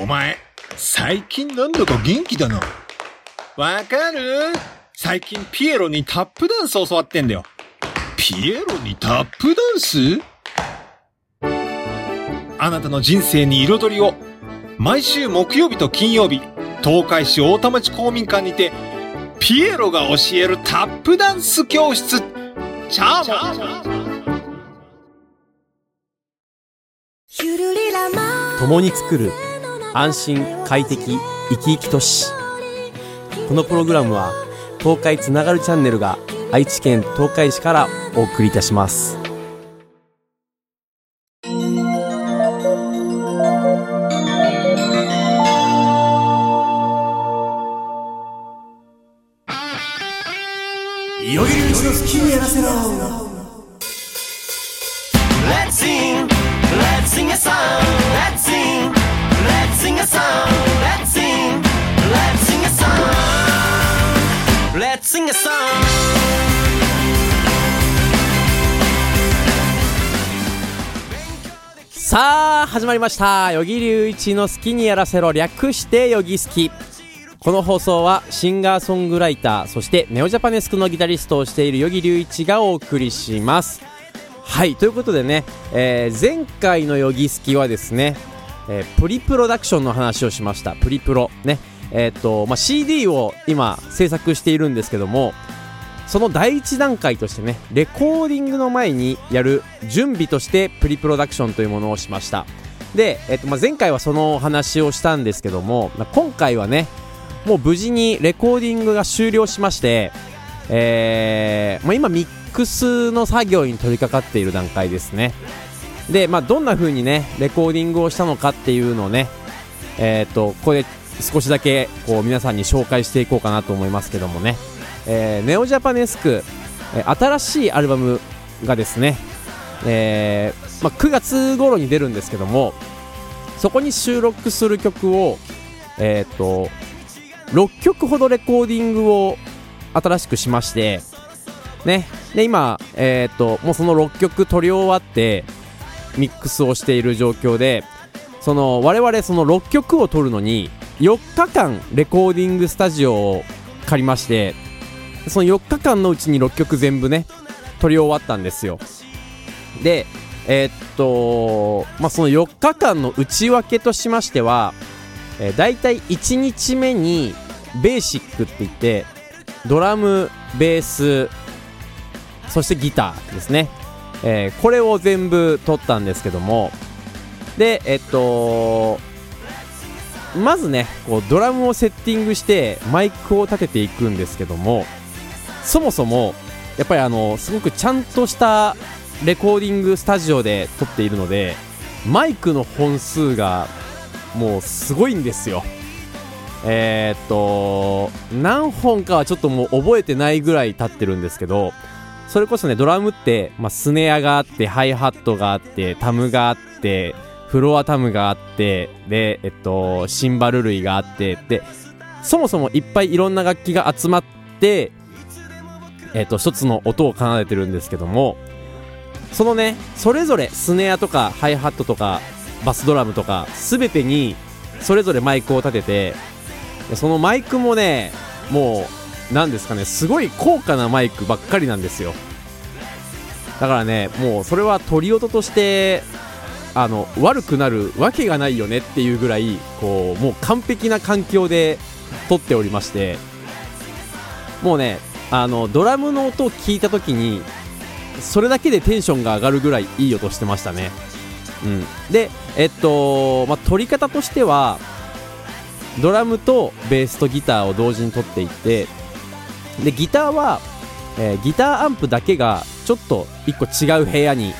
お前、最近なんだか元気だな。わかる？最近ピエロにタップダンス教わってんだよ。ピエロにタップダンス？あなたの人生に彩りを。毎週木曜日と金曜日、東海市大田町公民館にて、ピエロが教えるタップダンス教室。チャーモン共に作る安心快適生き生き都市このプログラムは東海つながるチャンネルが愛知県東海市からお送りいたします。いよいようちの好きにやらせろ。A song, let's sing, let's sing a song, let's sing a song. さあ始まりました。与木隆一の好きにやらせろ。略してよぎ好きこの放送はシンガーソングライターそしてネオジャパネスクのギタリストをしている与木隆一がお送りします。はいということでね、えー前回のよぎ好きはですね、えープリプロダクションの話をしました。プリプロ。ね。えーと、まあ、CD を今制作しているんですけどもその第一段階としてねレコーディングの前にやる準備としてプリプロダクションというものをしました。で、えっとまあ、前回はそのお話をしたんですけども、まあ今回はねもう無事にレコーディングが終了しまして、えーまあ、今ミックスの作業に取り掛かっている段階ですね。で、まあ、どんな風にねレコーディングをしたのかっていうのをねえー、とここで少しだけこう皆さんに紹介していこうかなと思いますけどもね。えーネオジャパネスク、新しいアルバムがですね、えーまあ、9月頃に出るんですけどもそこに収録する曲を、えー、と6曲ほどレコーディングを新しくしまして、ね、で今、えー、ともうその6曲取り終わってミックスをしている状況でその我々その6曲を取るのに4日間レコーディングスタジオを借りましてその4日間のうちに6曲全部ね撮り終わったんですよ。でえーっとまあその4日間の内訳としましては、えー、大体1日目にベーシックって言ってドラムベースそしてギターですね、えーこれを全部撮ったんですけども。でえっとまずねこうドラムをセッティングしてマイクを立てていくんですけども。そもそもやっぱりあのすごくちゃんとしたレコーディングスタジオで撮っているのでマイクの本数がもうすごいんですよ。えーっと何本かはちょっともう覚えてないぐらい経ってるんですけどそれこそねドラムって、まあ、スネアがあってハイハットがあってタムがあってフロアタムがあってでえっとシンバル類があってでそもそもいっぱいいろんな楽器が集まってえっと一つの音を奏でてるんですけどもそのねそれぞれスネアとかハイハットとかバスドラムとか全てにそれぞれマイクを立ててそのマイクもねもうなんですかねすごい高価なマイクばっかりなんですよ。だからねもうそれは鳥音としてあの悪くなるわけがないよねっていうぐらいこうもう完璧な環境で撮っておりまして。もうねあのドラムの音を聞いた時にそれだけでテンションが上がるぐらいいい音してましたね、うん、でえっと、まあ、撮り方としてはドラムとベースとギターを同時に撮っていってでギターは、えーギターアンプだけがちょっと1個違う部屋に、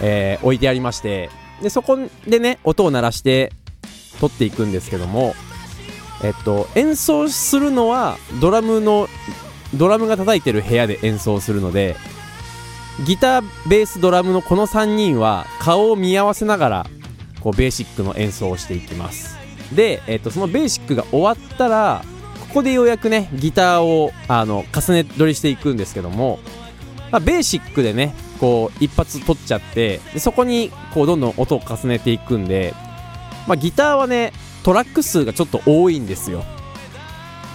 えー置いてありましてでそこでね音を鳴らして撮っていくんですけどもえっと演奏するのはドラムのドラムが叩いてる部屋で演奏するのでギターベースドラムのこの3人は顔を見合わせながらこうベーシックの演奏をしていきます。で、えっとそのベーシックが終わったらここでようやくねギターをあの重ね取りしていくんですけども、まあ、ベーシックでねこう一発取っちゃってでそこにこうどんどん音を重ねていくんでまあ、ギターはねトラック数がちょっと多いんですよ。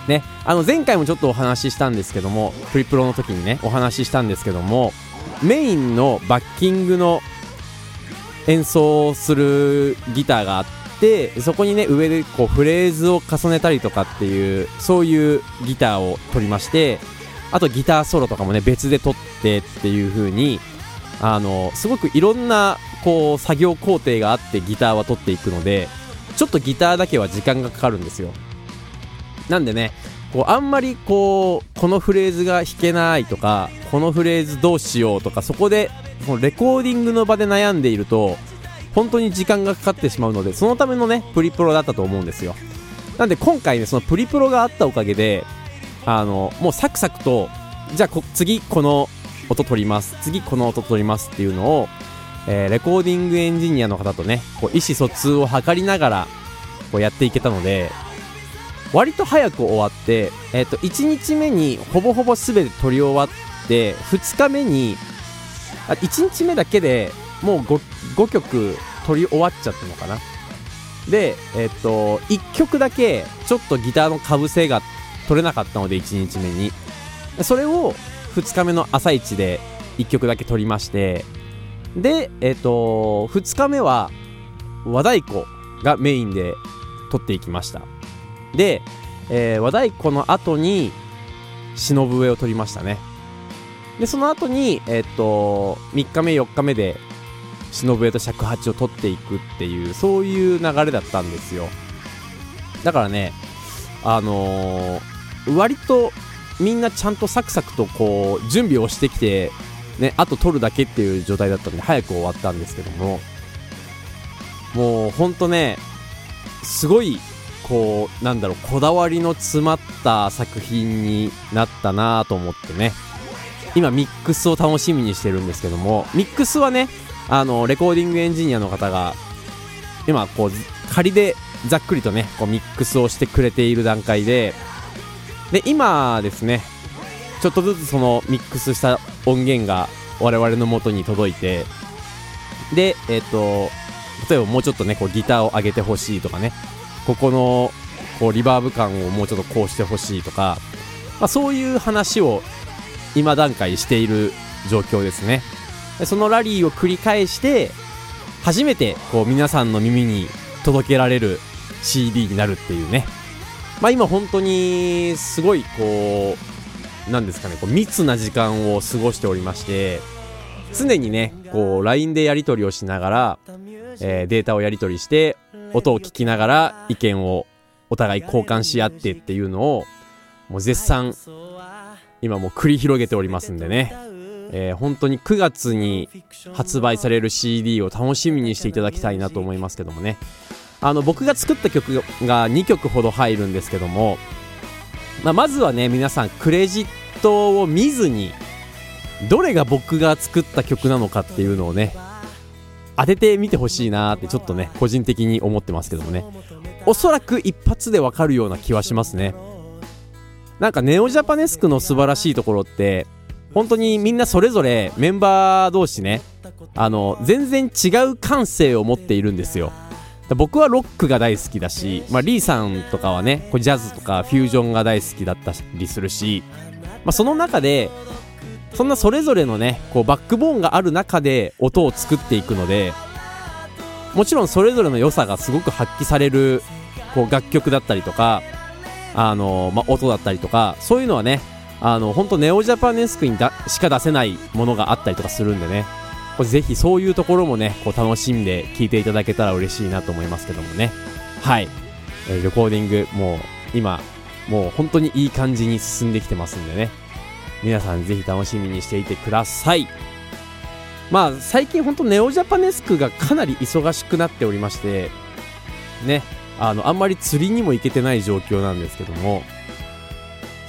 ねあの前回もちょっとお話ししたんですけどもプリプロの時にねお話ししたんですけどもメインのバッキングの演奏するギターがあってそこにね上でこうフレーズを重ねたりとかっていうそういうギターを取りましてあとギターソロとかもね別で取ってっていう風にあのすごくいろんなこう作業工程があってギターは取っていくのでちょっとギターだけは時間がかかるんですよ。なんでねこうあんまりこうこのフレーズが弾けないとかこのフレーズどうしようとかそこでこのレコーディングの場で悩んでいると本当に時間がかかってしまうのでそのためのねプリプロだったと思うんですよ。なんで今回ねそのプリプロがあったおかげであのもうサクサクとじゃあ次この音取ります次この音取りますっていうのを、えーレコーディングエンジニアの方とねこう意思疎通を図りながらこうやっていけたので割と早く終わって、えっと1日目にほぼほぼ全て取り終わって2日目にあ1日目だけでもう 5, 5曲取り終わっちゃったのかな。でえっと1曲だけちょっとギターのかぶせが取れなかったので1日目に。それを2日目の朝一で1曲だけ取りまして。でえっと2日目は和太鼓がメインで取っていきました。で、えー和太鼓の後に忍笛を取りましたね。でその後にえっと3日目4日目で忍笛と尺八を取っていくっていうそういう流れだったんですよ。だからねあのー割とみんなちゃんとサクサクとこう準備をしてきてねあと取るだけっていう状態だったんで早く終わったんですけども。もうほんとねすごいこうなんだろうこだわりの詰まった作品になったなと思ってね。今ミックスを楽しみにしてるんですけどもミックスはねあのレコーディングエンジニアの方が今こう仮でざっくりとねこうミックスをしてくれている段階でで今ですねちょっとずつそのミックスした音源が我々の元に届いてでえっ、と例えばもうちょっとねこうギターを上げてほしいとかねここのこうリバーブ感をもうちょっとこうしてほしいとか、まあ、そういう話を今段階している状況ですね。そのラリーを繰り返して初めてこう皆さんの耳に届けられる CD になるっていうね。まあ今本当にすごいこうなんですかねこう密な時間を過ごしておりまして常にねこう LINE でやり取りをしながら、えーデータをやり取りして音を聞きながら意見をお互い交換し合ってっていうのをもう絶賛今もう繰り広げておりますんでね、えー本当に9月に発売される CD を楽しみにしていただきたいなと思いますけどもね。あの僕が作った曲が2曲ほど入るんですけども、まあ、まずはね皆さんクレジットを見ずにどれが僕が作った曲なのかっていうのをね当ててみてほしいなってちょっとね個人的に思ってますけどもね。おそらく一発でわかるような気はしますね。なんかネオジャパネスクの素晴らしいところって本当にみんなそれぞれメンバー同士ねあの全然違う感性を持っているんですよ。僕はロックが大好きだし、まあ、リーさんとかはねこうジャズとかフュージョンが大好きだったりするし、まあ、その中でそんなそれぞれのねこうバックボーンがある中で音を作っていくのでもちろんそれぞれの良さがすごく発揮されるこう楽曲だったりとかあの、まあ、音だったりとかそういうのはねあの本当ネオジャパネスクにだしか出せないものがあったりとかするんでね。これぜひそういうところもねこう楽しんで聴いていただけたら嬉しいなと思いますけどもね。はい、えーレコーディングもう今もう本当にいい感じに進んできてますんでね。皆さんぜひ楽しみにしていてください。まあ最近本当ネオジャパネスクがかなり忙しくなっておりましてね。あのあんまり釣りにも行けてない状況なんですけども。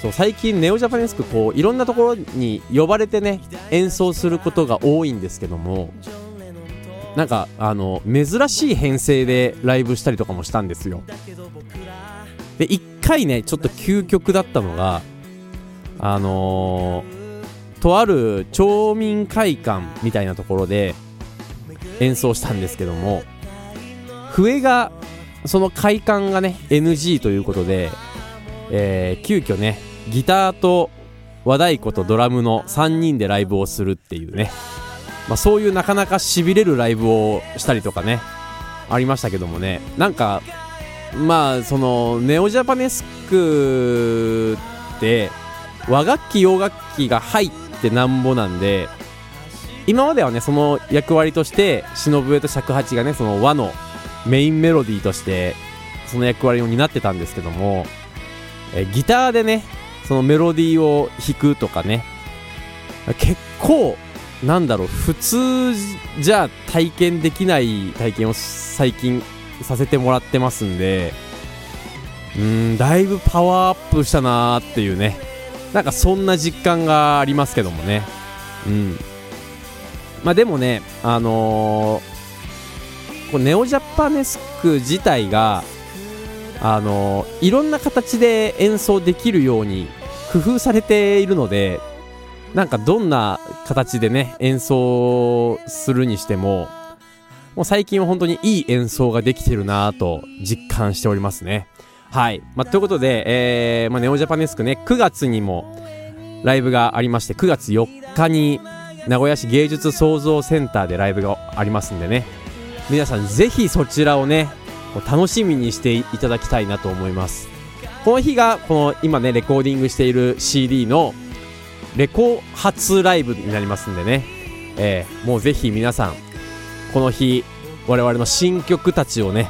そう最近ネオジャパネスクこういろんなところに呼ばれてね演奏することが多いんですけどもなんかあの珍しい編成でライブしたりとかもしたんですよ。で1回ねちょっと究極だったのがあのーとある町民会館みたいなところで演奏したんですけども笛がその快感がね NG ということで、えー急遽ねギターと和太鼓とドラムの3人でライブをするっていうね、まあ、そういうなかなかしびれるライブをしたりとかねありましたけどもね。なんかまあそのネオジャパネスクって和楽器洋楽器が入ってなんぼなんで今まではねその役割として忍笛と尺八がねその和のメインメロディーとしてその役割を担ってたんですけどもえギターでねそのメロディーを弾くとかね。結構なんだろう普通じゃ体験できない体験を最近させてもらってますんで。うんだいぶパワーアップしたなーっていうね。なんかそんな実感がありますけどもね。うん。まあでもねあのーこネオジャパネスク自体があのいろんな形で演奏できるように工夫されているのでなんかどんな形でね演奏するにしてももう最近は本当にいい演奏ができてるなぁと実感しておりますね。はい、まあ、ということで、えーまあ、ネオジャパネスクね9月にもライブがありまして9月4日に名古屋市芸術創造センターでライブがありますんでね。皆さんぜひそちらをね楽しみにしていただきたいなと思います。この日がこの今ねレコーディングしている CD のレコ発ライブになりますんでね、えーもうぜひ皆さんこの日我々の新曲たちをね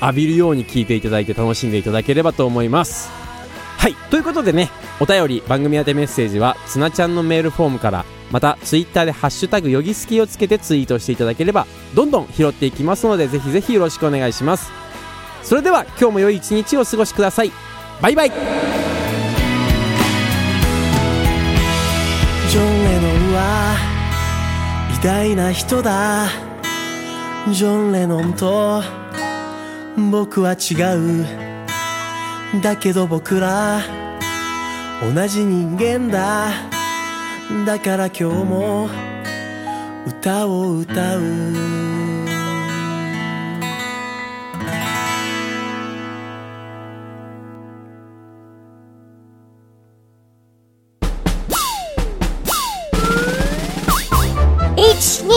浴びるように聴いていただいて楽しんでいただければと思います。はいということでねお便り番組宛てメッセージはつなちゃんのメールフォームからまたツイッターで「ハッシュタグよぎすき」をつけてツイートしていただければどんどん拾っていきますのでぜひぜひよろしくお願いします。それでは今日も良い一日をお過ごしください。バイバイ。ジョン・レノンは偉大な人だ。ジョン・レノンと僕は違う。だけど僕ら同じ人間だ。だから今日も歌を歌う。